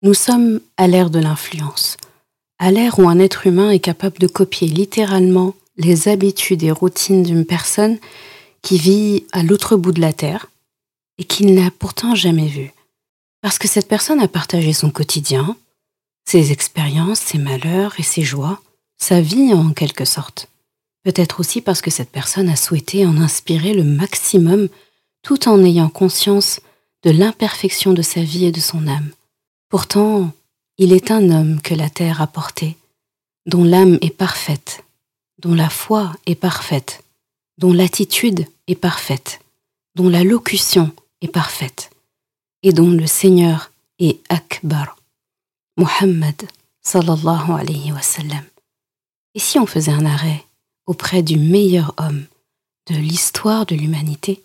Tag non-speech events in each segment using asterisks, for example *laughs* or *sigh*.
Nous sommes à l'ère de l'influence, à l'ère où un être humain est capable de copier littéralement les habitudes et routines d'une personne qui vit à l'autre bout de la Terre et qu'il n'a pourtant jamais vue. Parce que cette personne a partagé son quotidien, ses expériences, ses malheurs et ses joies, sa vie en quelque sorte. Peut-être aussi parce que cette personne a souhaité en inspirer le maximum tout en ayant conscience de l'imperfection de sa vie et de son âme. Pourtant, il est un homme que la terre a porté, dont l'âme est parfaite, dont la foi est parfaite, dont l'attitude est parfaite, dont la locution est parfaite, et dont le Seigneur est Akbar, Muhammad sallallahu alayhi wa sallam. Et si on faisait un arrêt auprès du meilleur homme de l'histoire de l'humanité?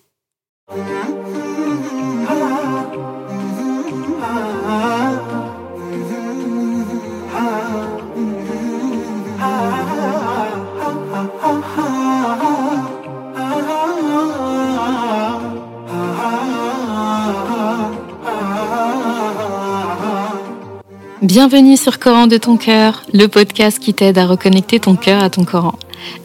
Bienvenue sur Coran de ton cœur, le podcast qui t'aide à reconnecter ton cœur à ton Coran.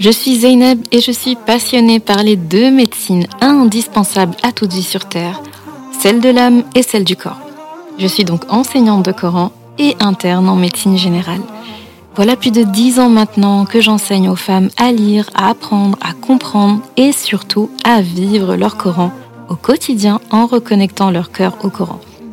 Je suis Zeynep et je suis passionnée par les deux médecines indispensables à toute vie sur Terre, celle de l'âme et celle du corps. Je suis donc enseignante de Coran et interne en médecine générale. Voilà plus de dix ans maintenant que j'enseigne aux femmes à lire, à apprendre, à comprendre et surtout à vivre leur Coran au quotidien en reconnectant leur cœur au Coran.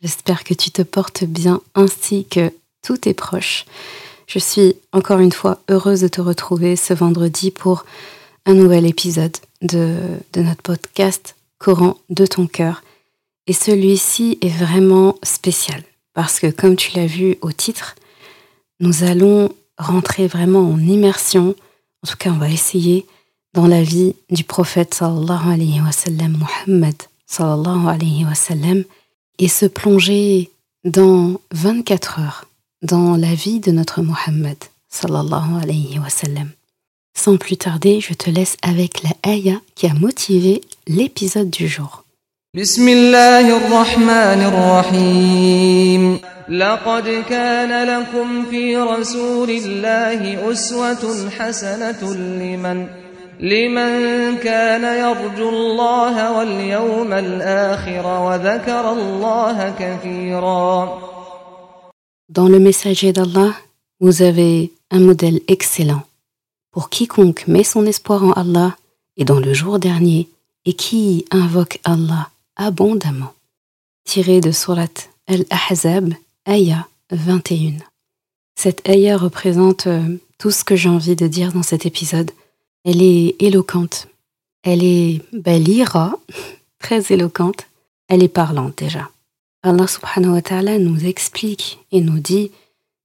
J'espère que tu te portes bien ainsi que tous tes proches. Je suis encore une fois heureuse de te retrouver ce vendredi pour un nouvel épisode de, de notre podcast Coran de ton cœur. Et celui-ci est vraiment spécial parce que comme tu l'as vu au titre, nous allons rentrer vraiment en immersion, en tout cas on va essayer, dans la vie du prophète sallallahu alayhi wa sallam, Muhammad sallallahu alayhi wa sallam, et se plonger dans 24 heures dans la vie de notre Mohammed sallallahu alayhi wa sallam. Sans plus tarder, je te laisse avec la ayah qui a motivé l'épisode du jour. بسم الله الرحمن الرحيم لقد كان لكم في رسول الله أسوة حسنة لمن لمن كان يرجو الله واليوم الآخر وذكر الله كثيرا Dans le messager d'Allah, vous avez un modèle excellent pour quiconque met son espoir en Allah et dans le jour dernier et qui invoque Allah abondamment. Tiré de Surat Al-Ahzab, Ayah 21. Cette Ayah représente euh, tout ce que j'ai envie de dire dans cet épisode. elle est éloquente. Elle est balira, *laughs* très éloquente. Elle est parlante déjà. Allah subhanahu wa ta'ala nous explique et nous dit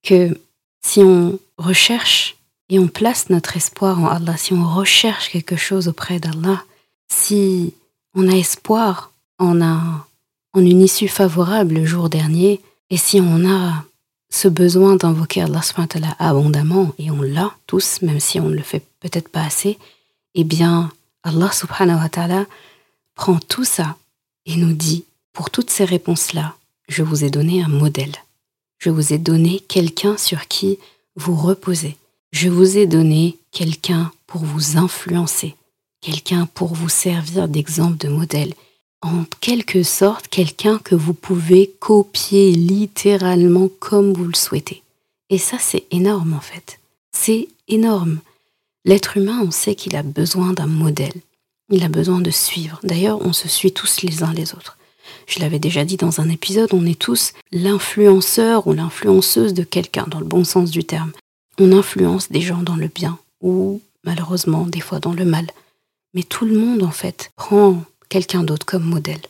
que si on recherche et on place notre espoir en Allah, si on recherche quelque chose auprès d'Allah, si on a espoir en, un, en une issue favorable le jour dernier, et si on a ce besoin d'invoquer Allah abondamment, et on l'a tous, même si on ne le fait peut-être pas assez, eh bien, Allah subhanahu wa ta'ala prend tout ça et nous dit, pour toutes ces réponses-là, je vous ai donné un modèle. Je vous ai donné quelqu'un sur qui vous reposez. Je vous ai donné quelqu'un pour vous influencer, quelqu'un pour vous servir d'exemple de modèle. En quelque sorte, quelqu'un que vous pouvez copier littéralement comme vous le souhaitez. Et ça, c'est énorme en fait. C'est énorme. L'être humain, on sait qu'il a besoin d'un modèle. Il a besoin de suivre. D'ailleurs, on se suit tous les uns les autres. Je l'avais déjà dit dans un épisode, on est tous l'influenceur ou l'influenceuse de quelqu'un, dans le bon sens du terme. On influence des gens dans le bien ou malheureusement des fois dans le mal. Mais tout le monde, en fait, prend quelqu'un d'autre comme modèle.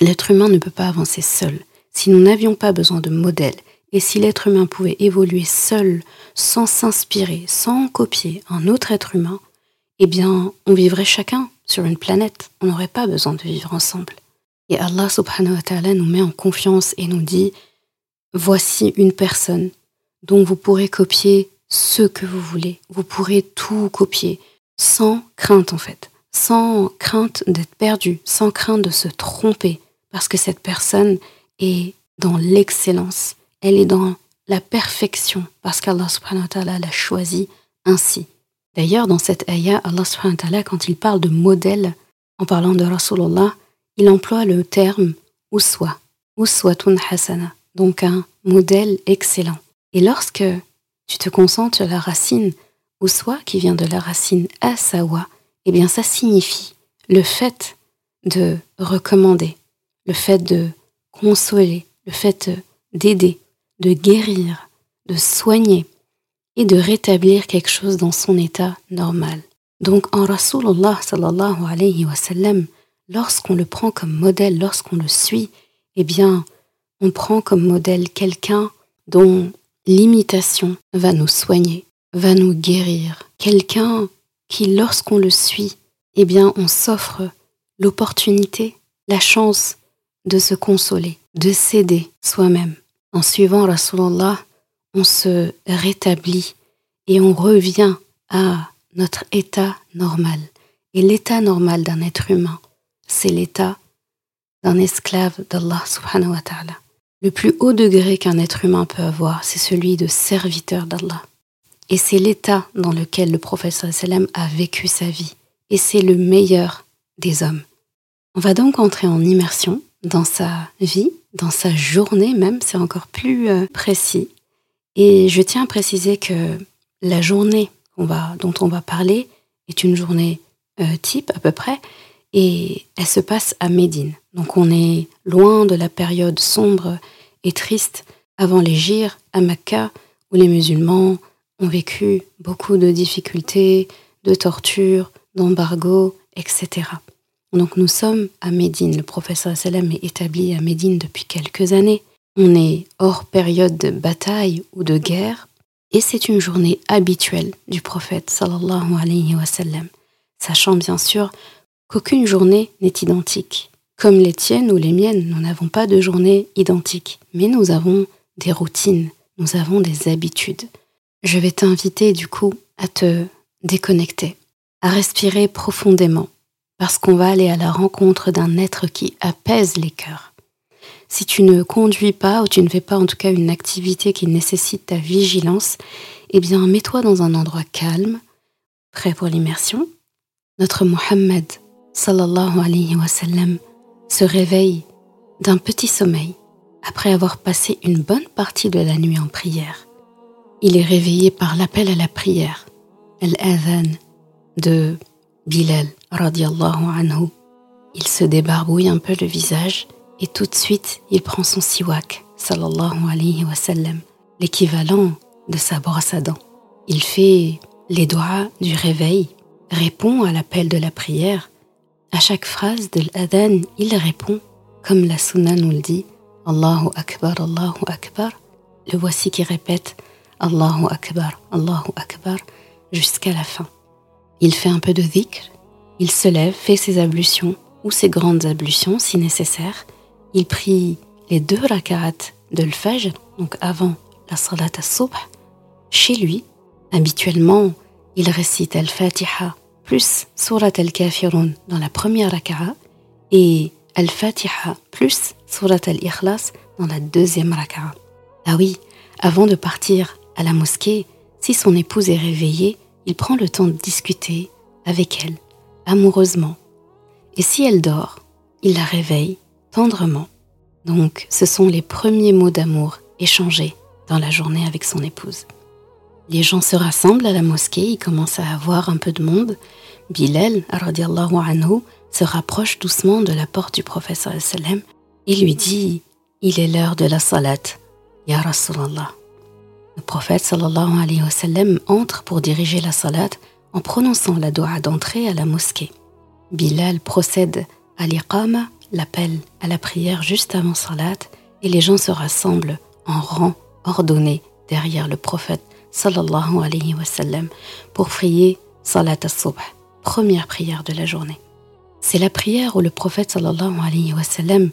L'être humain ne peut pas avancer seul. Si nous n'avions pas besoin de modèle Et si l'être humain pouvait évoluer seul, sans s'inspirer, sans copier un autre être humain, eh bien, on vivrait chacun sur une planète. On n'aurait pas besoin de vivre ensemble. Et Allah subhanahu wa ta'ala nous met en confiance et nous dit, voici une personne dont vous pourrez copier ce que vous voulez. Vous pourrez tout copier sans crainte en fait, sans crainte d'être perdu, sans crainte de se tromper, parce que cette personne est dans l'excellence, elle est dans la perfection, parce qu'Allah subhanahu wa ta'ala l'a choisi ainsi. D'ailleurs, dans cette ayah, Allah subhanahu wa ta'ala, quand il parle de modèle, en parlant de Rasulullah, il emploie le terme uswa, uswatun hasana, donc un modèle excellent. Et lorsque tu te concentres sur la racine uswa, qui vient de la racine asawa, eh bien ça signifie le fait de recommander, le fait de consoler, le fait d'aider, de guérir, de soigner et de rétablir quelque chose dans son état normal. Donc en Rasulullah sallallahu alayhi wa sallam, lorsqu'on le prend comme modèle, lorsqu'on le suit, eh bien, on prend comme modèle quelqu'un dont l'imitation va nous soigner, va nous guérir, quelqu'un qui, lorsqu'on le suit, eh bien, on s'offre l'opportunité, la chance de se consoler, de s'aider soi-même. En suivant Rasulullah, on se rétablit et on revient à notre état normal. Et l'état normal d'un être humain, c'est l'état d'un esclave d'Allah subhanahu wa ta'ala. Le plus haut degré qu'un être humain peut avoir, c'est celui de serviteur d'Allah. Et c'est l'état dans lequel le prophète sallam a vécu sa vie. Et c'est le meilleur des hommes. On va donc entrer en immersion dans sa vie, dans sa journée même, c'est encore plus euh, précis. Et je tiens à préciser que la journée dont on va parler est une journée euh, type à peu près, et elle se passe à Médine. Donc on est loin de la période sombre et triste avant les gires à Mecca, où les musulmans ont vécu beaucoup de difficultés, de tortures, d'embargos, etc. Donc nous sommes à Médine. Le professeur Salem est établi à Médine depuis quelques années. On est hors période de bataille ou de guerre. Et c'est une journée habituelle du prophète sallallahu alayhi wa sallam, sachant bien sûr qu'aucune journée n'est identique. Comme les tiennes ou les miennes, nous n'avons pas de journée identique, mais nous avons des routines, nous avons des habitudes. Je vais t'inviter du coup à te déconnecter, à respirer profondément, parce qu'on va aller à la rencontre d'un être qui apaise les cœurs. Si tu ne conduis pas ou tu ne fais pas en tout cas une activité qui nécessite ta vigilance, eh bien mets-toi dans un endroit calme, prêt pour l'immersion. Notre Mohammed sallallahu alayhi wa sallam se réveille d'un petit sommeil après avoir passé une bonne partie de la nuit en prière. Il est réveillé par l'appel à la prière, al-adhan de Bilal anhu. Il se débarbouille un peu le visage et tout de suite il prend son siwak, sallallahu alayhi wa sallam, l'équivalent de sa brosse à dents. Il fait les doigts du réveil, répond à l'appel de la prière. À chaque phrase de l'adhan, il répond, comme la sunna nous le dit, Allahu Akbar, Allahu Akbar. Le voici qui répète Allahu Akbar, Allahu Akbar jusqu'à la fin. Il fait un peu de dhikr, il se lève, fait ses ablutions ou ses grandes ablutions si nécessaire, il prie les deux rak'at de l'fajr, donc avant la salat al-subh, chez lui. Habituellement, il récite al-Fatiha plus surat al-Kafirun dans la première raka'a et al-Fatiha plus surat al-Ikhlas dans la deuxième raka'a. Ah oui, avant de partir à la mosquée, si son épouse est réveillée, il prend le temps de discuter avec elle, amoureusement. Et si elle dort, il la réveille tendrement. Donc, ce sont les premiers mots d'amour échangés dans la journée avec son épouse. Les gens se rassemblent à la mosquée, il commence à avoir un peu de monde. Bilal, anhu, se rapproche doucement de la porte du professeur sallam et lui dit Il est l'heure de la salat, Ya Rasulallah. Le prophète sallallahu entre pour diriger la salat en prononçant la doua d'entrée à la mosquée. Bilal procède à l'iqama l'appel à la prière juste avant salat et les gens se rassemblent en rang ordonné derrière le prophète sallallahu alayhi wa sallam pour prier salat al-subh, première prière de la journée. C'est la prière où le prophète sallallahu alayhi wa sallam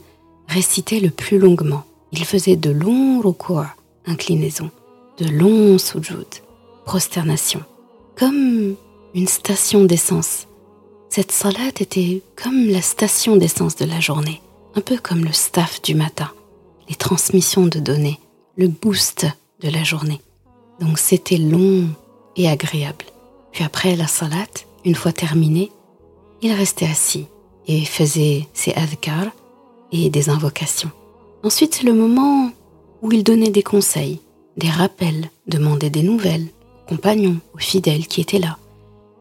récitait le plus longuement. Il faisait de longs recours, inclinaisons, de longs sujud, prosternation, comme une station d'essence. Cette salat était comme la station d'essence de la journée, un peu comme le staff du matin, les transmissions de données, le boost de la journée. Donc c'était long et agréable. Puis après la salat, une fois terminée, il restait assis et faisait ses adhkar et des invocations. Ensuite, c'est le moment où il donnait des conseils, des rappels, demandait des nouvelles aux compagnons, aux fidèles qui étaient là.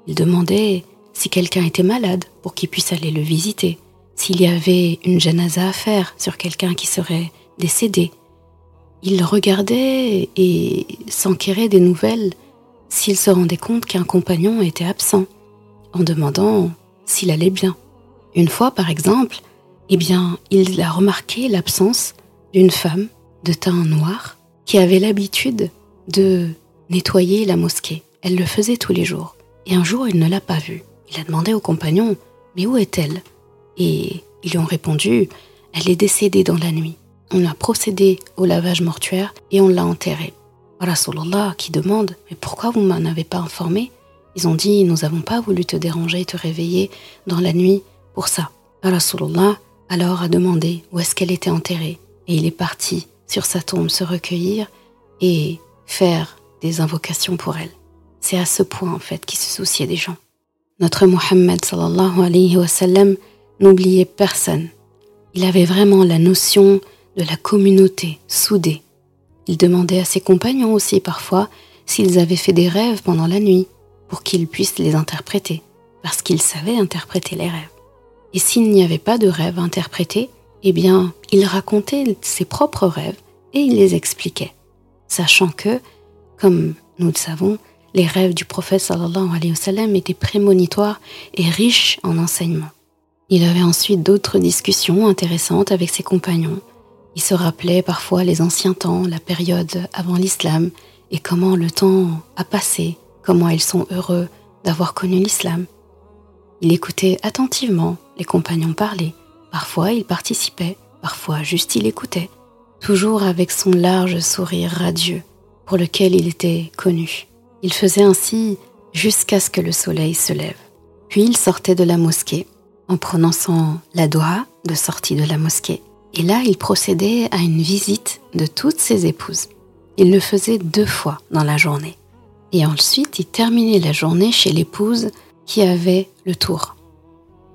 Il demandait si quelqu'un était malade pour qu'il puisse aller le visiter, s'il y avait une janaza à faire sur quelqu'un qui serait décédé. Il regardait et s'enquérait des nouvelles s'il se rendait compte qu'un compagnon était absent, en demandant s'il allait bien. Une fois, par exemple, eh bien, il a remarqué l'absence d'une femme de teint noir qui avait l'habitude de nettoyer la mosquée. Elle le faisait tous les jours. Et un jour, il ne l'a pas vue. Il a demandé au compagnon Mais où est-elle? Et ils lui ont répondu Elle est décédée dans la nuit. On a procédé au lavage mortuaire et on l'a enterrée. Rasulallah qui demande Mais pourquoi vous m'en avez pas informé? Ils ont dit Nous n'avons pas voulu te déranger et te réveiller dans la nuit pour ça. Rasulallah alors a demandé où est-ce qu'elle était enterrée? Et il est parti sur sa tombe se recueillir et faire des invocations pour elle. C'est à ce point en fait qu'il se souciait des gens. Notre Muhammad sallallahu alayhi wa sallam n'oubliait personne. Il avait vraiment la notion de la communauté soudée. Il demandait à ses compagnons aussi parfois s'ils avaient fait des rêves pendant la nuit pour qu'ils puissent les interpréter, parce qu'il savait interpréter les rêves. Et s'il n'y avait pas de rêve interprété, eh bien, il racontait ses propres rêves et il les expliquait, sachant que, comme nous le savons, les rêves du prophète sallallahu alayhi wa sallam étaient prémonitoires et riches en enseignements. Il avait ensuite d'autres discussions intéressantes avec ses compagnons. Il se rappelait parfois les anciens temps, la période avant l'islam, et comment le temps a passé, comment ils sont heureux d'avoir connu l'islam. Il écoutait attentivement les compagnons parler. Parfois il participait, parfois juste il écoutait, toujours avec son large sourire radieux pour lequel il était connu. Il faisait ainsi jusqu'à ce que le soleil se lève. Puis il sortait de la mosquée en prononçant la doha de sortie de la mosquée. Et là, il procédait à une visite de toutes ses épouses. Il le faisait deux fois dans la journée. Et ensuite, il terminait la journée chez l'épouse qui avait le tour.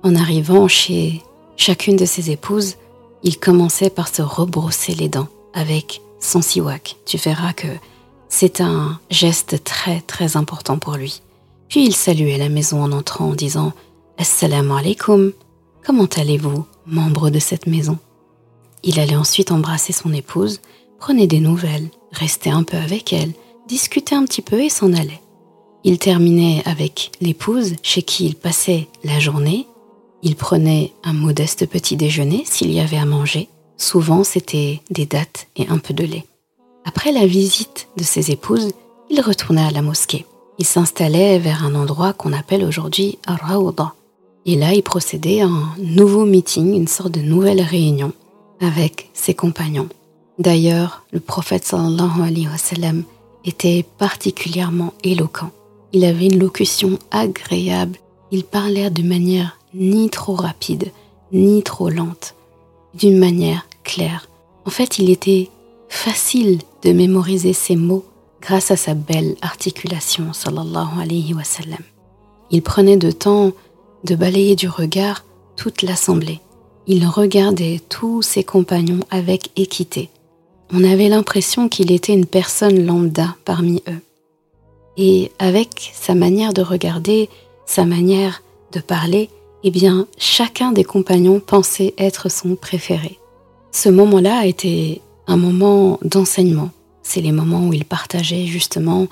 En arrivant chez chacune de ses épouses, il commençait par se rebrosser les dents avec son siwak. Tu verras que c'est un geste très très important pour lui. Puis il saluait la maison en entrant en disant Assalamu alaikum, comment allez-vous, membre de cette maison? Il allait ensuite embrasser son épouse, prenait des nouvelles, restait un peu avec elle, discutait un petit peu et s'en allait. Il terminait avec l'épouse chez qui il passait la journée. Il prenait un modeste petit déjeuner s'il y avait à manger. Souvent, c'était des dattes et un peu de lait. Après la visite de ses épouses, il retournait à la mosquée. Il s'installait vers un endroit qu'on appelle aujourd'hui Rawda. Et là, il procédait à un nouveau meeting, une sorte de nouvelle réunion avec ses compagnons. D'ailleurs, le prophète sallallahu alayhi wa sallam était particulièrement éloquent. Il avait une locution agréable. Il parlait de manière ni trop rapide, ni trop lente, d'une manière claire. En fait, il était facile de mémoriser ses mots grâce à sa belle articulation. Il prenait de temps de balayer du regard toute l'assemblée. Il regardait tous ses compagnons avec équité. On avait l'impression qu'il était une personne lambda parmi eux. Et avec sa manière de regarder, sa manière de parler, eh bien, chacun des compagnons pensait être son préféré. Ce moment-là a été un moment d'enseignement. C'est les moments où il partageait justement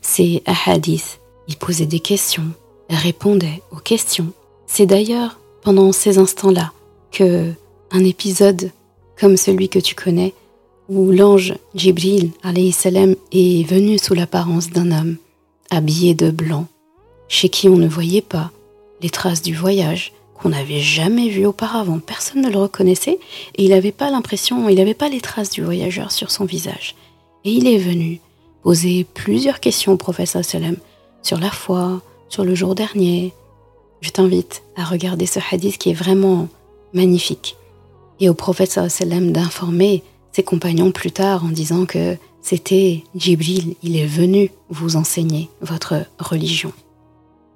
ses ahadiths. Il posait des questions, répondait aux questions. C'est d'ailleurs pendant ces instants-là que un épisode comme celui que tu connais où l'ange Jibril salam est venu sous l'apparence d'un homme, habillé de blanc, chez qui on ne voyait pas les traces du voyage, qu'on n'avait jamais vu auparavant. Personne ne le reconnaissait et il n'avait pas l'impression, il n'avait pas les traces du voyageur sur son visage. Et il est venu poser plusieurs questions au professeur Salem sur la foi, sur le jour dernier. Je t'invite à regarder ce hadith qui est vraiment magnifique. Et au professeur Salem d'informer ses compagnons plus tard en disant que c'était Jibril, il est venu vous enseigner votre religion.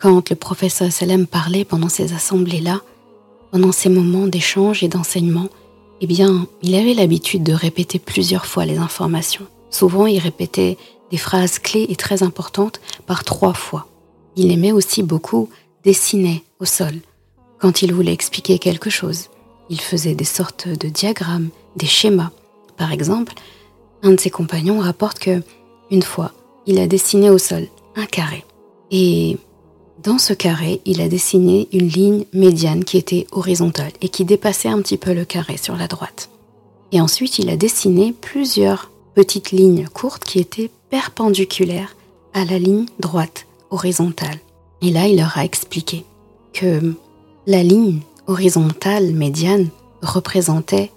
Quand le professeur Salem parlait pendant ces assemblées-là, pendant ces moments d'échange et d'enseignement, eh bien, il avait l'habitude de répéter plusieurs fois les informations. Souvent, il répétait des phrases clés et très importantes par trois fois. Il aimait aussi beaucoup dessiner au sol. Quand il voulait expliquer quelque chose, il faisait des sortes de diagrammes, des schémas. Par exemple, un de ses compagnons rapporte que, une fois, il a dessiné au sol un carré. Et dans ce carré, il a dessiné une ligne médiane qui était horizontale et qui dépassait un petit peu le carré sur la droite. Et ensuite, il a dessiné plusieurs petites lignes courtes qui étaient perpendiculaires à la ligne droite horizontale. Et là, il leur a expliqué que la ligne horizontale médiane représentait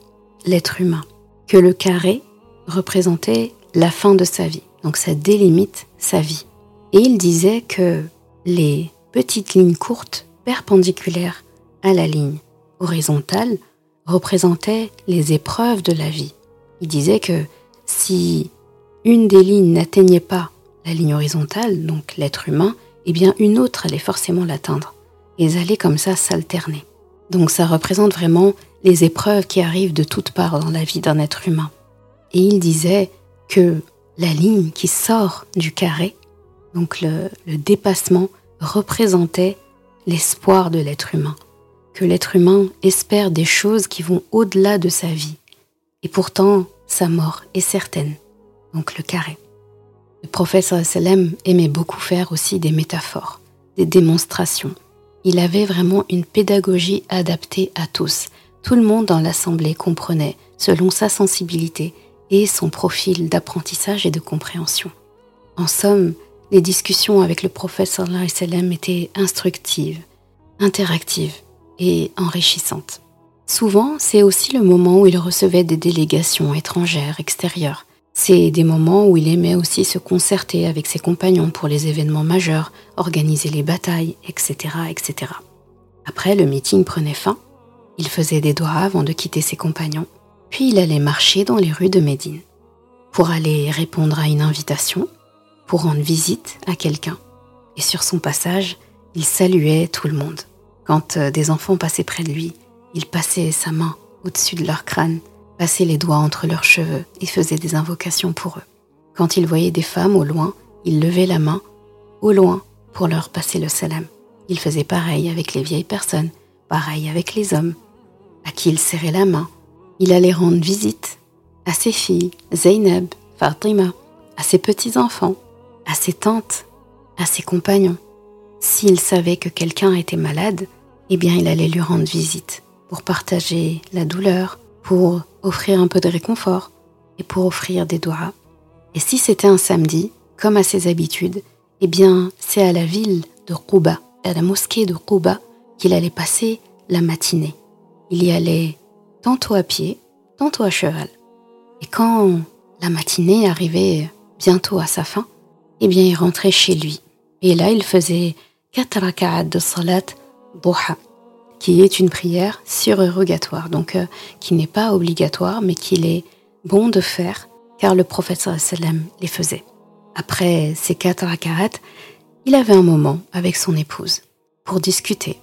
l'être humain, que le carré représentait la fin de sa vie, donc ça délimite sa vie. Et il disait que les petites lignes courtes perpendiculaires à la ligne horizontale représentaient les épreuves de la vie. Il disait que si une des lignes n'atteignait pas la ligne horizontale, donc l'être humain, eh bien une autre allait forcément l'atteindre. Et ils allaient comme ça s'alterner. Donc ça représente vraiment les épreuves qui arrivent de toutes parts dans la vie d'un être humain. Et il disait que la ligne qui sort du carré donc le, dépassement représentait l'espoir de l'être humain, que l'être humain espère des choses qui vont au-delà de sa vie. Et pourtant, sa mort est certaine. Donc le carré. Le professeur Salem aimait beaucoup faire aussi des métaphores, des démonstrations. Il avait vraiment une pédagogie adaptée à tous. Tout le monde dans l'assemblée comprenait selon sa sensibilité et son profil d'apprentissage et de compréhension. En somme, les discussions avec le prophète sallallahu étaient instructives, interactives et enrichissantes. Souvent, c'est aussi le moment où il recevait des délégations étrangères, extérieures. C'est des moments où il aimait aussi se concerter avec ses compagnons pour les événements majeurs, organiser les batailles, etc., etc. Après, le meeting prenait fin. Il faisait des doigts avant de quitter ses compagnons, puis il allait marcher dans les rues de Médine pour aller répondre à une invitation pour rendre visite à quelqu'un. Et sur son passage, il saluait tout le monde. Quand euh, des enfants passaient près de lui, il passait sa main au-dessus de leur crâne, passait les doigts entre leurs cheveux et faisait des invocations pour eux. Quand il voyait des femmes au loin, il levait la main au loin pour leur passer le salam. Il faisait pareil avec les vieilles personnes, pareil avec les hommes, à qui il serrait la main. Il allait rendre visite à ses filles, Zainab, Fatima, à ses petits-enfants, à ses tantes, à ses compagnons. S'il savait que quelqu'un était malade, eh bien il allait lui rendre visite pour partager la douleur, pour offrir un peu de réconfort et pour offrir des doigts. Et si c'était un samedi, comme à ses habitudes, eh bien c'est à la ville de Rouba, à la mosquée de Rouba, qu'il allait passer la matinée. Il y allait tantôt à pied, tantôt à cheval. Et quand la matinée arrivait bientôt à sa fin, eh bien, il rentrait chez lui. Et là, il faisait quatre raka'at de salat duha, qui est une prière surérogatoire, donc euh, qui n'est pas obligatoire, mais qu'il est bon de faire, car le prophète sallam les faisait. Après ces quatre raka'at, il avait un moment avec son épouse pour discuter.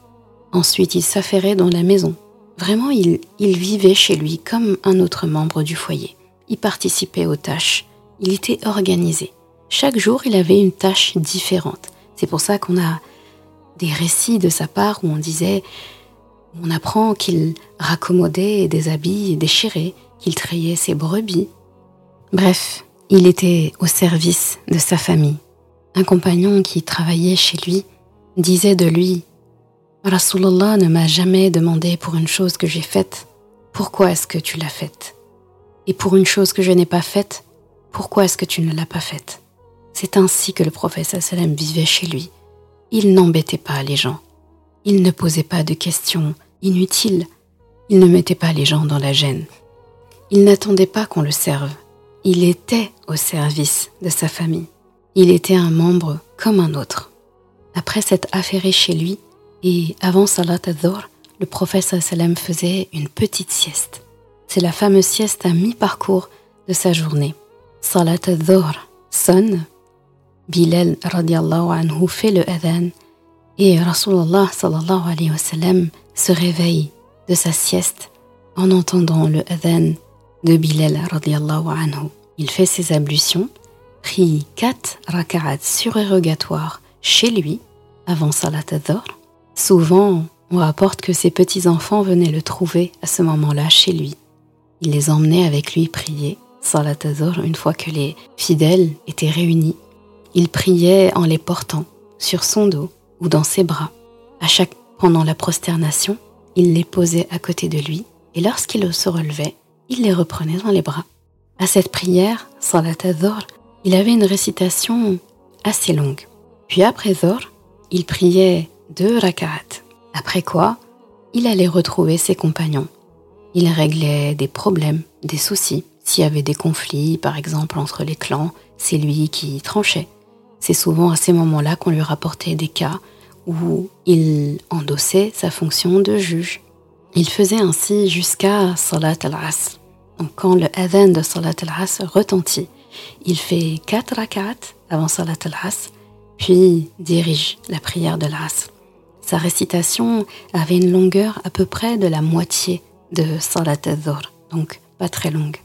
Ensuite, il s'affairait dans la maison. Vraiment, il, il vivait chez lui comme un autre membre du foyer. Il participait aux tâches. Il était organisé. Chaque jour, il avait une tâche différente. C'est pour ça qu'on a des récits de sa part où on disait, on apprend qu'il raccommodait des habits déchirés, qu'il trayait ses brebis. Bref, il était au service de sa famille. Un compagnon qui travaillait chez lui disait de lui Rasulallah ne m'a jamais demandé pour une chose que j'ai faite. Pourquoi est-ce que tu l'as faite? Et pour une chose que je n'ai pas faite, pourquoi est-ce que tu ne l'as pas faite? C'est ainsi que le prophète sallam vivait chez lui. Il n'embêtait pas les gens. Il ne posait pas de questions inutiles. Il ne mettait pas les gens dans la gêne. Il n'attendait pas qu'on le serve. Il était au service de sa famille. Il était un membre comme un autre. Après s'être affairé chez lui et avant Salat al le prophète sallam faisait une petite sieste. C'est la fameuse sieste à mi-parcours de sa journée. Salat al sonne. Bilal radiallahu anhu fait le adhan et Rasulullah sallallahu alayhi wa sallam se réveille de sa sieste en entendant le adhan de Bilal radiallahu anhu. Il fait ses ablutions, prie quatre raka'at surérogatoires chez lui avant Salat al Souvent, on rapporte que ses petits-enfants venaient le trouver à ce moment-là chez lui. Il les emmenait avec lui prier, Salat al une fois que les fidèles étaient réunis. Il priait en les portant sur son dos ou dans ses bras. À chaque pendant la prosternation, il les posait à côté de lui et lorsqu'il se relevait, il les reprenait dans les bras. À cette prière, Salat al il avait une récitation assez longue. Puis après Zor, il priait deux rak'at. Après quoi, il allait retrouver ses compagnons. Il réglait des problèmes, des soucis. S'il y avait des conflits, par exemple, entre les clans, c'est lui qui tranchait. C'est souvent à ces moments-là qu'on lui rapportait des cas où il endossait sa fonction de juge. Il faisait ainsi jusqu'à Salat al-Asr. Donc quand le adhan de Salat al-Asr retentit, il fait quatre rak'at avant Salat al-Asr, puis dirige la prière de l'Asr. Sa récitation avait une longueur à peu près de la moitié de Salat al donc pas très longue.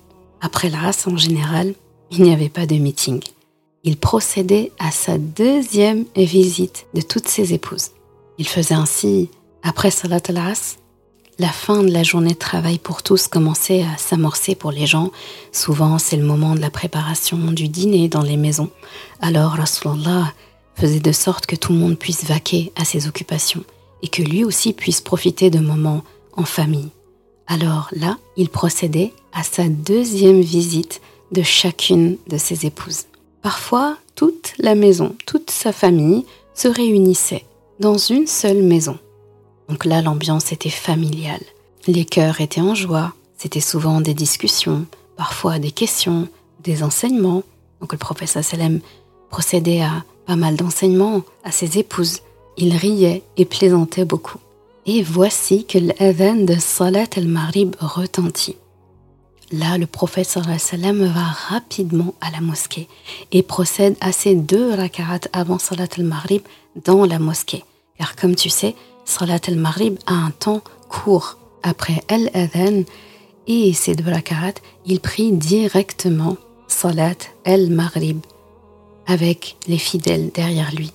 Après l'Asr, en général, il n'y avait pas de meeting. Il procédait à sa deuxième visite de toutes ses épouses. Il faisait ainsi, après Salat al-Asr, la fin de la journée de travail pour tous commençait à s'amorcer pour les gens. Souvent, c'est le moment de la préparation du dîner dans les maisons. Alors, Rasulallah faisait de sorte que tout le monde puisse vaquer à ses occupations et que lui aussi puisse profiter de moments en famille. Alors là, il procédait à sa deuxième visite de chacune de ses épouses. Parfois, toute la maison, toute sa famille se réunissait dans une seule maison. Donc là, l'ambiance était familiale. Les cœurs étaient en joie, c'était souvent des discussions, parfois des questions, des enseignements. Donc le professeur Salem procédait à pas mal d'enseignements à ses épouses. Il riait et plaisantait beaucoup. Et voici que l'adhan de Salat al-Maghrib retentit. Là, le prophète sallam va rapidement à la mosquée et procède à ses deux rak'at avant Salat al-Maghrib dans la mosquée. Car comme tu sais, Salat al-Maghrib a un temps court après al-Adhan et ces deux rak'at, il prie directement Salat al-Maghrib avec les fidèles derrière lui.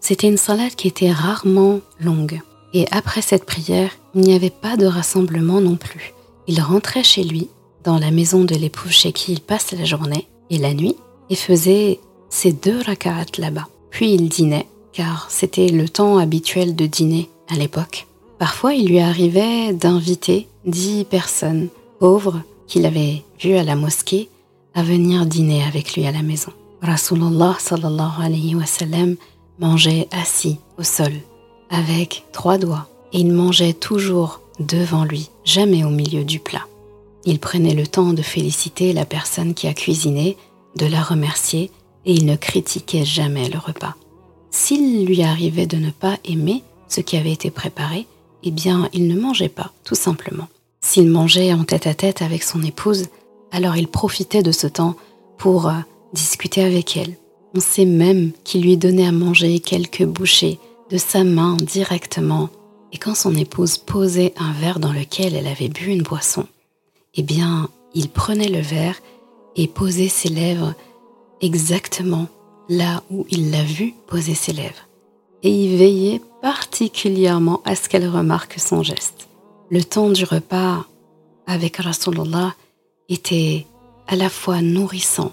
C'était une salade qui était rarement longue. Et après cette prière, il n'y avait pas de rassemblement non plus. Il rentrait chez lui, dans la maison de l'épouse chez qui il passe la journée et la nuit, et faisait ses deux rak'at là-bas. Puis il dînait, car c'était le temps habituel de dîner à l'époque. Parfois, il lui arrivait d'inviter dix personnes pauvres qu'il avait vues à la mosquée à venir dîner avec lui à la maison. Rasulullah sallallahu alayhi wa sallam mangeait assis au sol, avec trois doigts, et il mangeait toujours devant lui, jamais au milieu du plat. Il prenait le temps de féliciter la personne qui a cuisiné, de la remercier, et il ne critiquait jamais le repas. S'il lui arrivait de ne pas aimer ce qui avait été préparé, eh bien, il ne mangeait pas, tout simplement. S'il mangeait en tête à tête avec son épouse, alors il profitait de ce temps pour euh, discuter avec elle. On sait même qu'il lui donnait à manger quelques bouchées de sa main directement. Et quand son épouse posait un verre dans lequel elle avait bu une boisson, eh bien, il prenait le verre et posait ses lèvres exactement là où il l'a vu poser ses lèvres. Et il veillait particulièrement à ce qu'elle remarque son geste. Le temps du repas avec Rasulullah était à la fois nourrissant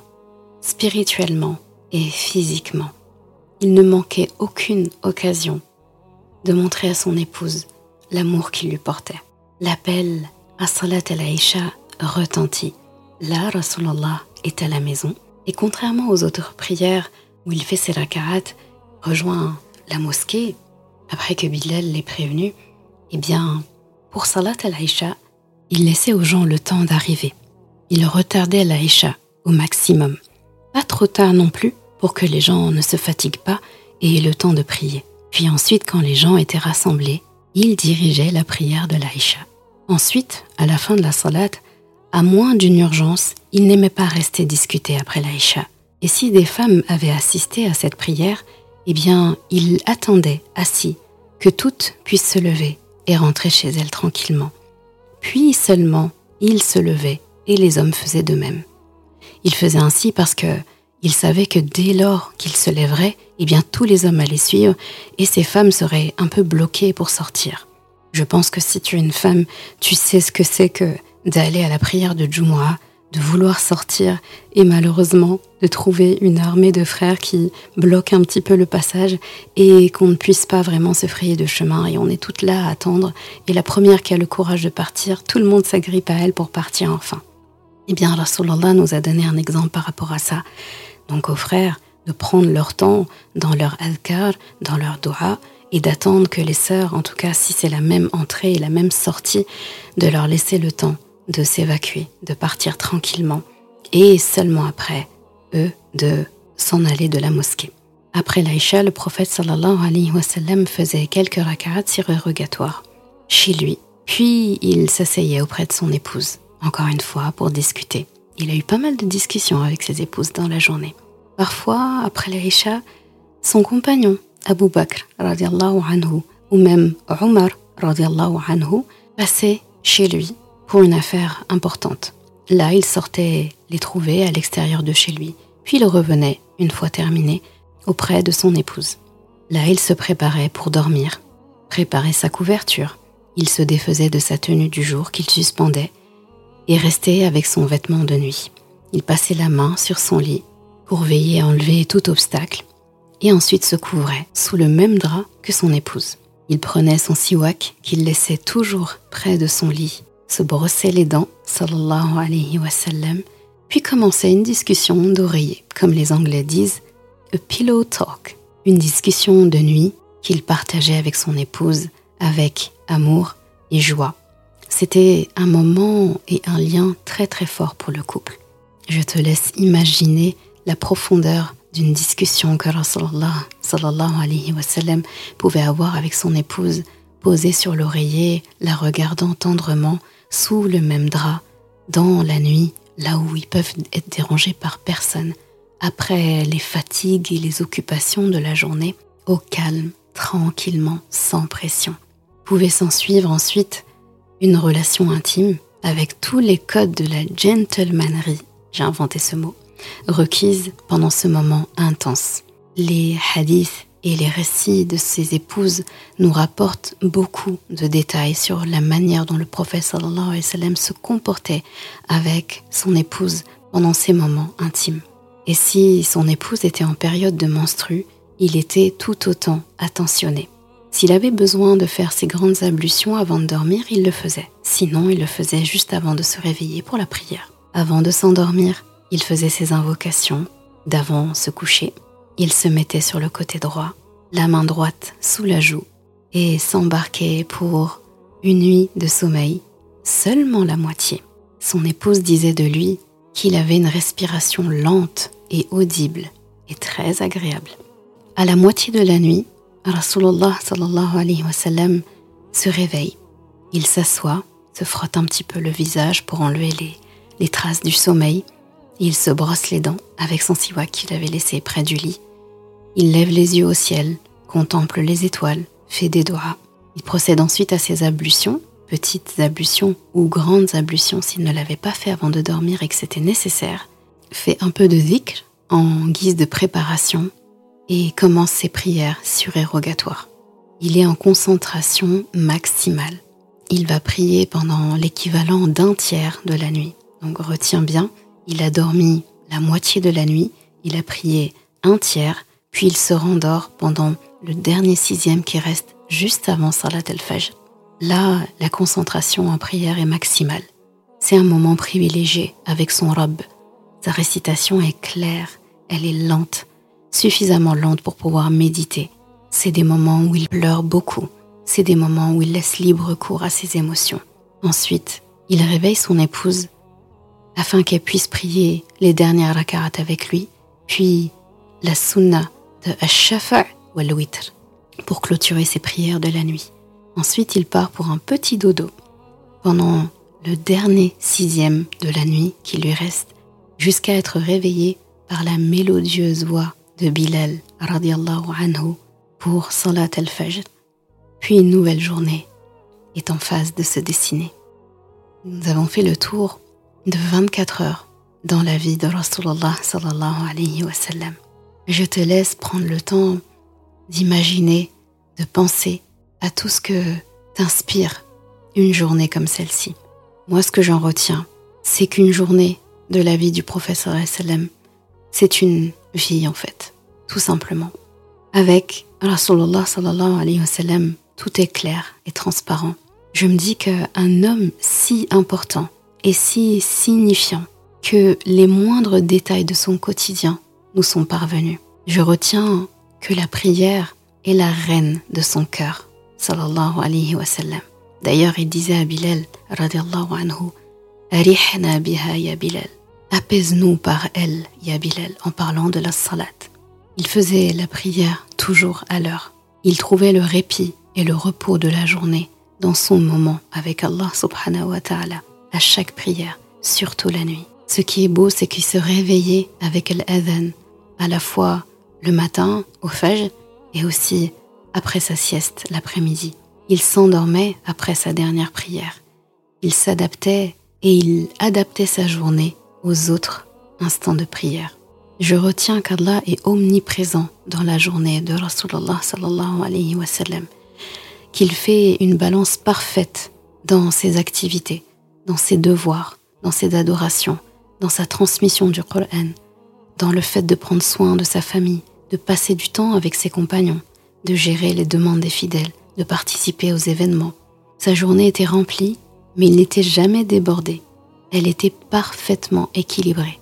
spirituellement et physiquement. Il ne manquait aucune occasion de montrer à son épouse l'amour qu'il lui portait. L'appel à Salat al-Aïcha retentit Là, Rasulallah est à la maison et contrairement aux autres prières où il fait ses raka'at, rejoint la mosquée après que Bilal l'ait prévenu, eh bien, pour Salat al-Aisha, il laissait aux gens le temps d'arriver. Il retardait l'Aisha au maximum. Pas trop tard non plus pour que les gens ne se fatiguent pas et aient le temps de prier. Puis ensuite, quand les gens étaient rassemblés, il dirigeait la prière de l'Aïcha. Ensuite, à la fin de la salat, à moins d'une urgence, il n'aimait pas rester discuter après l'Aïcha. Et si des femmes avaient assisté à cette prière, eh bien, il attendait, assis, que toutes puissent se lever et rentrer chez elles tranquillement. Puis seulement, il se levait et les hommes faisaient de même. Il faisait ainsi parce que il savait que dès lors qu'il se lèverait, eh bien tous les hommes allaient suivre et ces femmes seraient un peu bloquées pour sortir. Je pense que si tu es une femme, tu sais ce que c'est que d'aller à la prière de Jumu'ah, de vouloir sortir et malheureusement de trouver une armée de frères qui bloquent un petit peu le passage et qu'on ne puisse pas vraiment se frayer de chemin et on est toutes là à attendre et la première qui a le courage de partir, tout le monde s'agrippe à elle pour partir enfin. Eh bien, Rasulallah nous a donné un exemple par rapport à ça donc aux frères de prendre leur temps dans leur adkar, dans leur dua, et d'attendre que les sœurs, en tout cas si c'est la même entrée et la même sortie, de leur laisser le temps de s'évacuer, de partir tranquillement, et seulement après, eux, de s'en aller de la mosquée. Après l'Aïcha, le prophète sallallahu alayhi wa sallam faisait quelques rak'at surérogatoires chez lui, puis il s'asseyait auprès de son épouse, encore une fois, pour discuter. Il a eu pas mal de discussions avec ses épouses dans la journée. Parfois, après l'Aïcha, son compagnon, Abu Bakr, anhu, ou même Omar, anhu, passait chez lui pour une affaire importante. Là, il sortait les trouver à l'extérieur de chez lui, puis il revenait, une fois terminé, auprès de son épouse. Là, il se préparait pour dormir, préparait sa couverture. Il se défaisait de sa tenue du jour qu'il suspendait et restait avec son vêtement de nuit. Il passait la main sur son lit pour veiller à enlever tout obstacle et ensuite se couvrait sous le même drap que son épouse. Il prenait son siwak qu'il laissait toujours près de son lit, se brossait les dents, sallallahu alayhi wa sallam, puis commençait une discussion d'oreiller, comme les Anglais disent, a pillow talk, une discussion de nuit qu'il partageait avec son épouse avec amour et joie c'était un moment et un lien très très fort pour le couple. Je te laisse imaginer la profondeur d'une discussion que Rasulallah sallallahu alayhi wa sallam pouvait avoir avec son épouse, posée sur l'oreiller, la regardant tendrement sous le même drap, dans la nuit, là où ils peuvent être dérangés par personne, après les fatigues et les occupations de la journée, au calme, tranquillement, sans pression. Pouvait s'en suivre ensuite une relation intime avec tous les codes de la gentlemanerie, j'ai inventé ce mot, requise pendant ce moment intense. Les hadiths et les récits de ses épouses nous rapportent beaucoup de détails sur la manière dont le prophète sallallahu alayhi wa sallam se comportait avec son épouse pendant ces moments intimes. Et si son épouse était en période de menstru, il était tout autant attentionné. S'il avait besoin de faire ses grandes ablutions avant de dormir, il le faisait. Sinon, il le faisait juste avant de se réveiller pour la prière. Avant de s'endormir, il faisait ses invocations. D'avant se coucher, il se mettait sur le côté droit, la main droite sous la joue, et s'embarquait pour une nuit de sommeil, seulement la moitié. Son épouse disait de lui qu'il avait une respiration lente et audible et très agréable. À la moitié de la nuit, Rasulullah sallallahu alayhi wa sallam se réveille. Il s'assoit, se frotte un petit peu le visage pour enlever les, les traces du sommeil. Il se brosse les dents avec son siwak qu'il avait laissé près du lit. Il lève les yeux au ciel, contemple les étoiles, fait des doigts. Il procède ensuite à ses ablutions, petites ablutions ou grandes ablutions s'il ne l'avait pas fait avant de dormir et que c'était nécessaire. Fait un peu de dhikr en guise de préparation et commence ses prières surérogatoires. Il est en concentration maximale. Il va prier pendant l'équivalent d'un tiers de la nuit. Donc retiens bien, il a dormi la moitié de la nuit, il a prié un tiers, puis il se rendort pendant le dernier sixième qui reste juste avant Salat al-Fajr. Là, la concentration en prière est maximale. C'est un moment privilégié avec son robe. Sa récitation est claire, elle est lente, suffisamment lente pour pouvoir méditer. C'est des moments où il pleure beaucoup, c'est des moments où il laisse libre cours à ses émotions. Ensuite, il réveille son épouse afin qu'elle puisse prier les dernières rak'at avec lui, puis la sunna de Ash-Shafa' ou al-Witr pour clôturer ses prières de la nuit. Ensuite, il part pour un petit dodo. Pendant le dernier sixième de la nuit qui lui reste, jusqu'à être réveillé par la mélodieuse voix de Bilal radiallahu anhu pour Salat al-Fajr. Puis une nouvelle journée est en phase de se dessiner. Nous avons fait le tour de 24 heures dans la vie de Rasulullah sallallahu alayhi wa sallam. Je te laisse prendre le temps d'imaginer, de penser à tout ce que t'inspire une journée comme celle-ci. Moi, ce que j'en retiens, c'est qu'une journée de la vie du professeur sallam, c'est une vie en fait, tout simplement. Avec Rasulullah sallallahu alayhi wa sallam, tout est clair et transparent. Je me dis qu'un homme si important si signifiant que les moindres détails de son quotidien nous sont parvenus. Je retiens que la prière est la reine de son cœur. D'ailleurs, il disait à Bilal, anhu, Arihna biha ya Bilal. Apaise-nous par elle, ya Bilal, en parlant de la salat. Il faisait la prière toujours à l'heure. Il trouvait le répit et le repos de la journée dans son moment avec Allah subhanahu wa ta'ala, à chaque prière, surtout la nuit. Ce qui est beau, c'est qu'il se réveillait avec l'adhan, à la fois le matin, au fajr, et aussi après sa sieste l'après-midi. Il s'endormait après sa dernière prière. Il s'adaptait et il adaptait sa journée aux autres instants de prière. Je retiens qu'Allah est omniprésent dans la journée de Rasulullah sallallahu alayhi wa sallam, qu'il fait une balance parfaite dans ses activités, dans ses devoirs, dans ses adorations, dans sa transmission du Coran, dans le fait de prendre soin de sa famille, de passer du temps avec ses compagnons, de gérer les demandes des fidèles, de participer aux événements. Sa journée était remplie, mais il n'était jamais débordé. Elle était parfaitement équilibrée.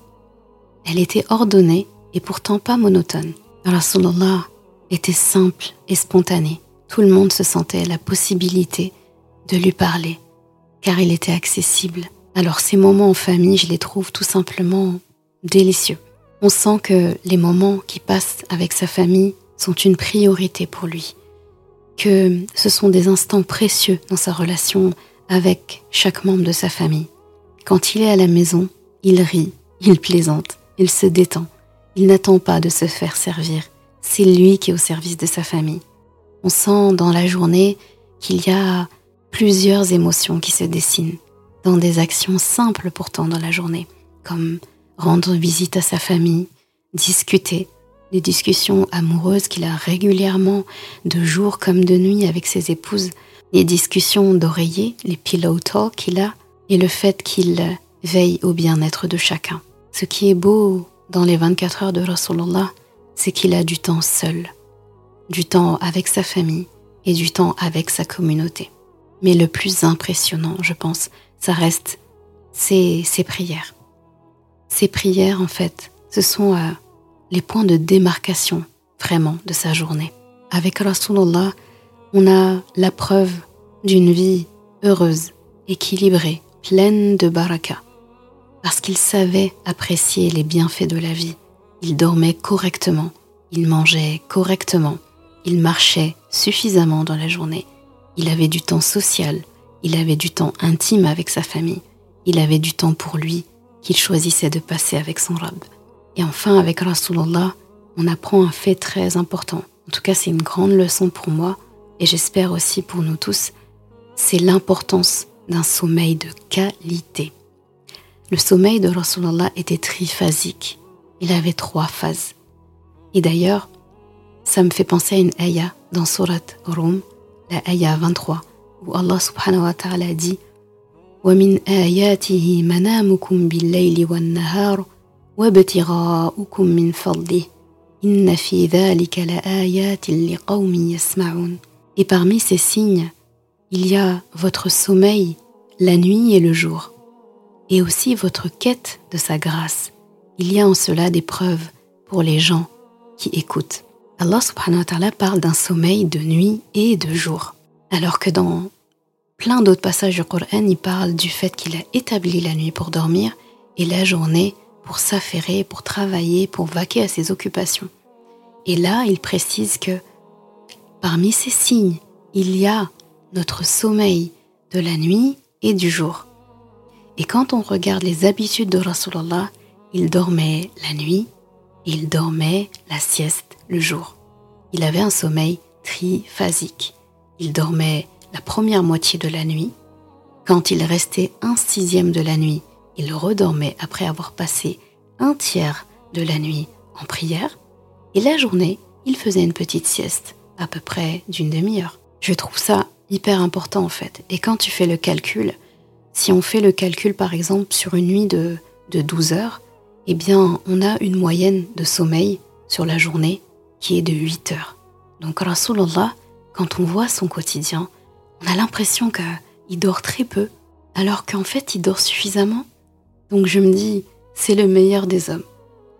Elle était ordonnée et pourtant pas monotone. Rasulallah était simple et spontané. Tout le monde se sentait la possibilité de lui parler, car il était accessible. Alors ces moments en famille, je les trouve tout simplement délicieux. On sent que les moments qui passent avec sa famille sont une priorité pour lui, que ce sont des instants précieux dans sa relation avec chaque membre de sa famille. Quand il est à la maison, il rit, il plaisante, il se détend, il n'attend pas de se faire servir, c'est lui qui est au service de sa famille. On sent dans la journée qu'il y a plusieurs émotions qui se dessinent, dans des actions simples pourtant dans la journée, comme rendre visite à sa famille, discuter, les discussions amoureuses qu'il a régulièrement de jour comme de nuit avec ses épouses, les discussions d'oreiller, les pillow talk qu'il a, et le fait qu'il veille au bien-être de chacun. Ce qui est beau dans les 24 heures de Rasulullah, c'est qu'il a du temps seul, du temps avec sa famille et du temps avec sa communauté. Mais le plus impressionnant, je pense, ça reste ses, ses prières. Ces prières, en fait, ce sont euh, les points de démarcation vraiment de sa journée. Avec Rasulullah, on a la preuve d'une vie heureuse, équilibrée, pleine de baraka, parce qu'il savait apprécier les bienfaits de la vie. Il dormait correctement, il mangeait correctement, il marchait suffisamment dans la journée, il avait du temps social, il avait du temps intime avec sa famille, il avait du temps pour lui, qu'il choisissait de passer avec son rab. Et enfin, avec Rasulullah, on apprend un fait très important. En tout cas, c'est une grande leçon pour moi et j'espère aussi pour nous tous. C'est l'importance d'un sommeil de qualité. Le sommeil de Rasulullah était triphasique. Il avait trois phases. Et d'ailleurs, ça me fait penser à une ayah dans Surat Rum, la ayah 23, où Allah subhanahu wa ta'ala dit « ومن آياته منامكم بالليل والنهار وابتغاؤكم من فضله إن في ذلك لآيات لقوم يسمعون Et parmi ces signes, il y a votre sommeil la nuit et le jour. et aussi votre quête de sa grâce. Il y a en cela des preuves pour les gens qui écoutent. Allah subhanahu wa ta'ala parle d'un sommeil de nuit et de jour, alors que dans plein d'autres passages du Coran, il parle du fait qu'il a établi la nuit pour dormir et la journée pour s'affairer, pour travailler, pour vaquer à ses occupations. Et là, il précise que parmi ces signes, il y a notre sommeil de la nuit et du jour. Et quand on regarde les habitudes de Rasulallah, il dormait la nuit, il dormait la sieste le jour. Il avait un sommeil triphasique. Il dormait la première moitié de la nuit. Quand il restait un sixième de la nuit, il redormait après avoir passé un tiers de la nuit en prière. Et la journée, il faisait une petite sieste, à peu près d'une demi-heure. Je trouve ça hyper important en fait. Et quand tu fais le calcul, si on fait le calcul par exemple sur une nuit de, de 12 heures, eh bien on a une moyenne de sommeil sur la journée qui est de 8 heures. Donc Rasulallah, quand on voit son quotidien, on a l'impression qu'il dort très peu, alors qu'en fait il dort suffisamment. Donc je me dis, c'est le meilleur des hommes.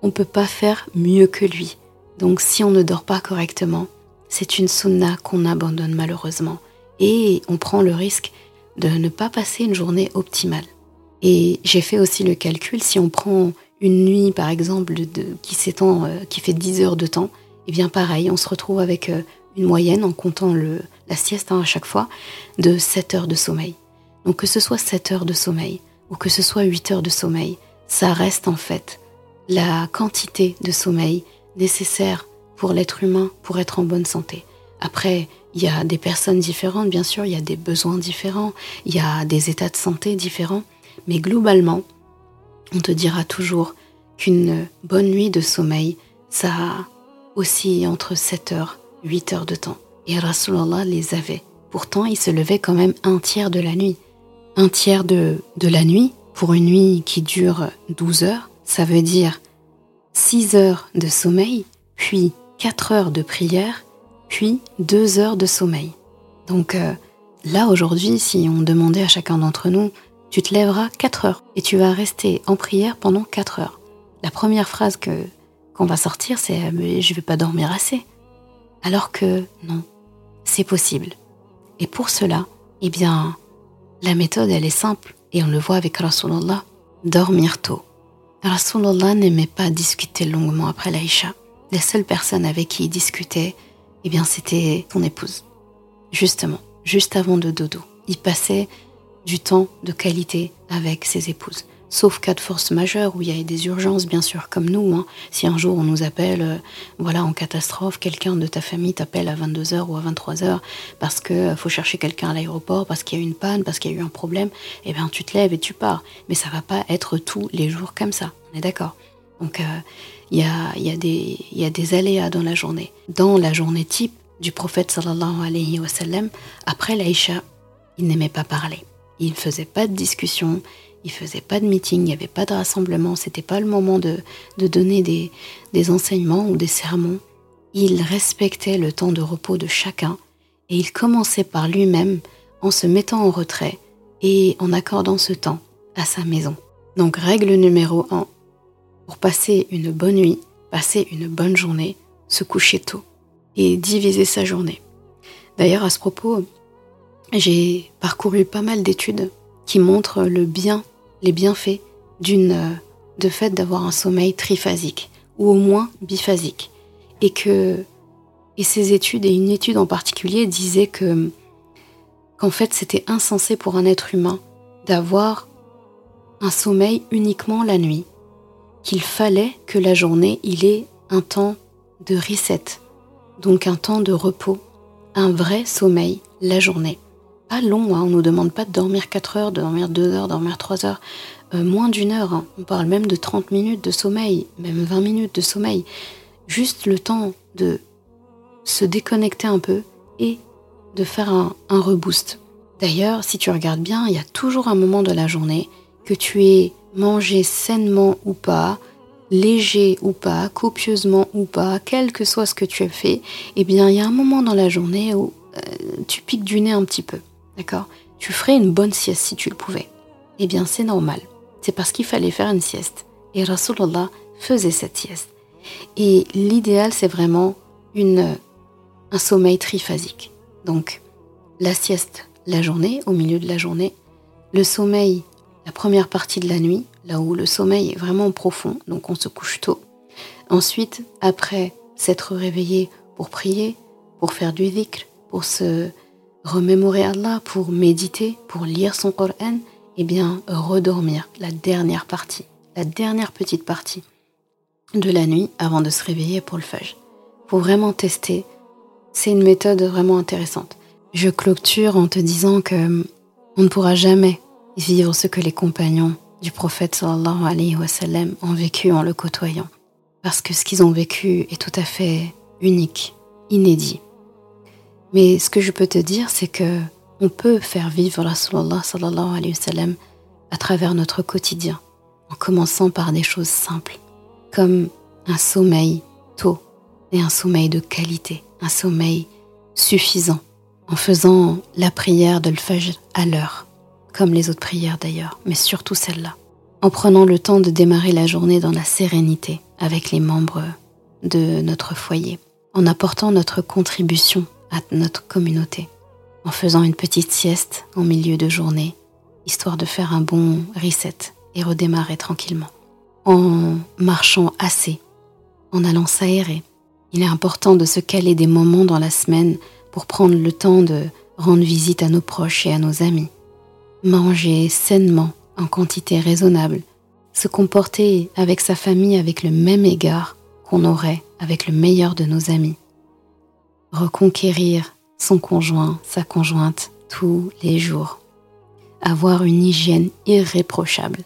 On ne peut pas faire mieux que lui. Donc si on ne dort pas correctement, c'est une sunna qu'on abandonne malheureusement. Et on prend le risque de ne pas passer une journée optimale. Et j'ai fait aussi le calcul, si on prend une nuit par exemple qui s'étend, euh, qui fait 10 heures de temps, et eh bien pareil, on se retrouve avec euh, une moyenne, en comptant le, la sieste hein, à chaque fois, de 7 heures de sommeil. Donc que ce soit 7 heures de sommeil ou que ce soit 8 heures de sommeil, ça reste en fait la quantité de sommeil nécessaire pour l'être humain pour être en bonne santé. Après, il y a des personnes différentes, bien sûr, il y a des besoins différents, il y a des états de santé différents, mais globalement, on te dira toujours qu'une bonne nuit de sommeil, ça aussi entre 7 heures, 8 heures de temps. Et Rasulallah les avait. Pourtant, il se levait quand même un tiers de la nuit. Un tiers de, de la nuit, pour une nuit qui dure 12 heures, ça veut dire 6 heures de sommeil, puis 4 heures de prière, puis 2 heures de sommeil. Donc euh, là, aujourd'hui, si on demandait à chacun d'entre nous, tu te lèveras 4 heures et tu vas rester en prière pendant 4 heures. La première phrase que qu'on va sortir, c'est mais je vais pas dormir assez. Alors que non, c'est possible. Et pour cela, eh bien, la méthode, elle est simple, et on le voit avec Rasulallah, dormir tôt. Rasulallah n'aimait pas discuter longuement après l'Aïcha. Les seules personnes avec qui il discutait, eh bien, c'était son épouse. Justement, juste avant de dodo. Il passait du temps de qualité avec ses épouses sauf cas de force majeure où il y a des urgences, bien sûr, comme nous. Hein. Si un jour on nous appelle, euh, voilà, en catastrophe, quelqu'un de ta famille t'appelle à 22h ou à 23h parce qu'il euh, faut chercher quelqu'un à l'aéroport, parce qu'il y a eu une panne, parce qu'il y a eu un problème, eh bien tu te lèves et tu pars. Mais ça va pas être tous les jours comme ça, on est d'accord Donc euh, il y, a, des aléas dans la journée. Dans la journée type du prophète sallallahu alayhi wa sallam, après l'Aïcha, il n'aimait pas parler. Il ne faisait pas de discussion, il faisait pas de meeting, il n'y avait pas de rassemblement, c'était pas le moment de, donner des, des enseignements ou des sermons. Il respectait le temps de repos de chacun et il commençait par lui-même en se mettant en retrait et en accordant ce temps à sa maison. Donc règle numéro 1, pour passer une bonne nuit, passer une bonne journée, se coucher tôt et diviser sa journée. D'ailleurs à ce propos, j'ai parcouru pas mal d'études qui montrent le bien les bienfaits d'une euh, de fait d'avoir un sommeil triphasique ou au moins biphasique. Et que et ces études et une étude en particulier disaient que qu'en fait c'était insensé pour un être humain d'avoir un sommeil uniquement la nuit qu'il fallait que la journée il ait un temps de reset donc un temps de repos un vrai sommeil la journée pas long, hein. on ne nous demande pas de dormir 4 heures, de dormir 2 heures, de dormir 3 heures, euh, moins d'une heure. Hein. On parle même de 30 minutes de sommeil, même 20 minutes de sommeil. Juste le temps de se déconnecter un peu et de faire un, reboost. D'ailleurs, si tu regardes bien, il y a toujours un moment de la journée que tu aies mangé sainement ou pas, léger ou pas, copieusement ou pas, quel que soit ce que tu as fait, eh bien, il y a un moment dans la journée où euh, tu piques du nez un petit peu. D'accord Tu ferais une bonne sieste si tu le pouvais. Eh bien, c'est normal. c'est parce qu'il fallait faire une sieste. Et Rasulullah faisait cette sieste. Et l'idéal, c'est vraiment une, un sommeil triphasique. Donc, la sieste la journée, au milieu de la journée, le sommeil la première partie de la nuit, là où le sommeil est vraiment profond, donc on se couche tôt. Ensuite, après s'être réveillé pour prier, pour faire du dhikr, pour se remémorer Allah, pour méditer, pour lire son Coran, eh bien, redormir la dernière partie, la dernière petite partie de la nuit avant de se réveiller pour le fajr. Pour vraiment tester, c'est une méthode vraiment intéressante. Je clôture en te disant que on ne pourra jamais vivre ce que les compagnons du prophète sallallahu alayhi wa sallam ont vécu en le côtoyant. Parce que ce qu'ils ont vécu est tout à fait unique, inédit. Mais ce que je peux te dire, c'est que on peut faire vivre Rasulallah sallallahu alayhi wa à travers notre quotidien, en commençant par des choses simples, comme un sommeil tôt et un sommeil de qualité, un sommeil suffisant, en faisant la prière de l'Fajr à l'heure, comme les autres prières d'ailleurs, mais surtout celle-là, en prenant le temps de démarrer la journée dans la sérénité avec les membres de notre foyer, en apportant notre contribution notre communauté, en faisant une petite sieste en milieu de journée, histoire de faire un bon reset et redémarrer tranquillement, en marchant assez, en allant s'aérer. Il est important de se caler des moments dans la semaine pour prendre le temps de rendre visite à nos proches et à nos amis, manger sainement en quantité raisonnable, se comporter avec sa famille avec le même égard qu'on aurait avec le meilleur de nos amis, reconquérir son conjoint, sa conjointe tous les jours, avoir une hygiène irréprochable,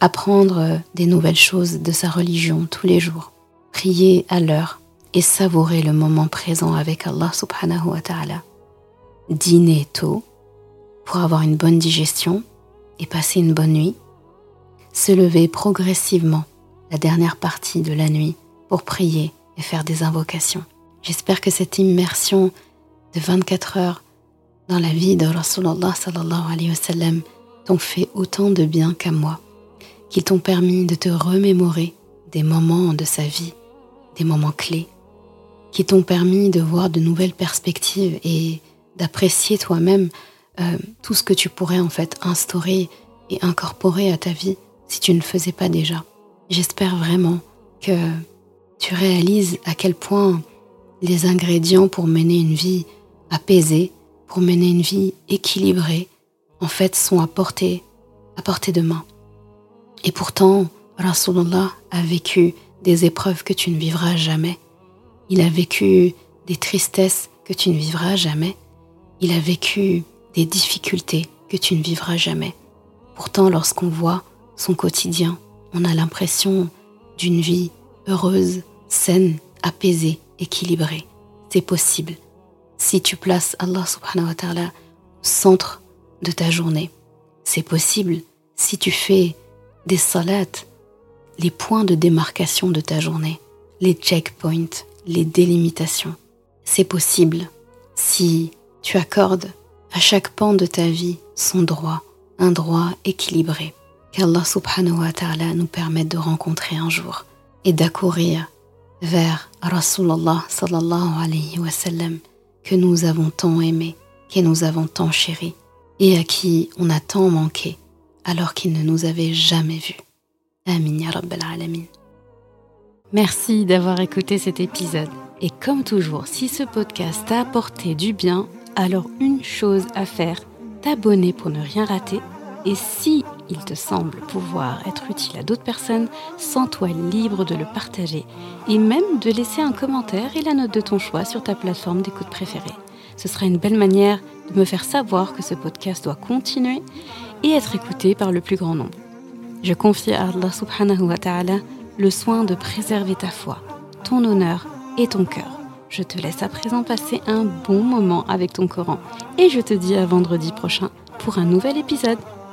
apprendre des nouvelles choses de sa religion tous les jours, prier à l'heure et savourer le moment présent avec Allah subhanahu wa ta'ala, dîner tôt pour avoir une bonne digestion et passer une bonne nuit, se lever progressivement la dernière partie de la nuit pour prier et faire des invocations. J'espère que cette immersion de 24 heures dans la vie de Rasulallah sallallahu alayhi wa sallam t'ont fait autant de bien qu'à moi, qu'ils t'ont permis de te remémorer des moments de sa vie, des moments clés, qui t'ont permis de voir de nouvelles perspectives et d'apprécier toi-même euh, tout ce que tu pourrais en fait instaurer et incorporer à ta vie si tu ne le faisais pas déjà. J'espère vraiment que tu réalises à quel point les ingrédients pour mener une vie apaisée, pour mener une vie équilibrée, en fait sont à portée, à portée de main. Et pourtant, Rasulullah a vécu des épreuves que tu ne vivras jamais. Il a vécu des tristesses que tu ne vivras jamais. Il a vécu des difficultés que tu ne vivras jamais. Pourtant, lorsqu'on voit son quotidien, on a l'impression d'une vie heureuse, saine, apaisée, équilibrée. C'est possible. Si tu places Allah subhanahu wa ta'ala au centre de ta journée, c'est possible si tu fais des salats, les points de démarcation de ta journée, les checkpoints, les délimitations. C'est possible si tu accordes à chaque pan de ta vie son droit, un droit équilibré. Qu'Allah subhanahu wa ta'ala nous permette de rencontrer un jour et d'accourir vers Rasulallah sallallahu alayhi wa sallam que nous avons tant aimé, que nous avons tant chéri et à qui on a tant manqué alors qu'il ne nous avait jamais vus. Amin ya Rabbal Alamin. Merci d'avoir écouté cet épisode. Et comme toujours, si ce podcast t'a apporté du bien, alors une chose à faire, t'abonner pour ne rien rater. Et si il te semble pouvoir être utile à d'autres personnes, sens-toi libre de le partager et même de laisser un commentaire et la note de ton choix sur ta plateforme d'écoute préférée. Ce sera une belle manière de me faire savoir que ce podcast doit continuer et être écouté par le plus grand nombre. Je confie à Allah subhanahu wa ta'ala le soin de préserver ta foi, ton honneur et ton cœur. Je te laisse à présent passer un bon moment avec ton Coran et je te dis à vendredi prochain pour un nouvel épisode.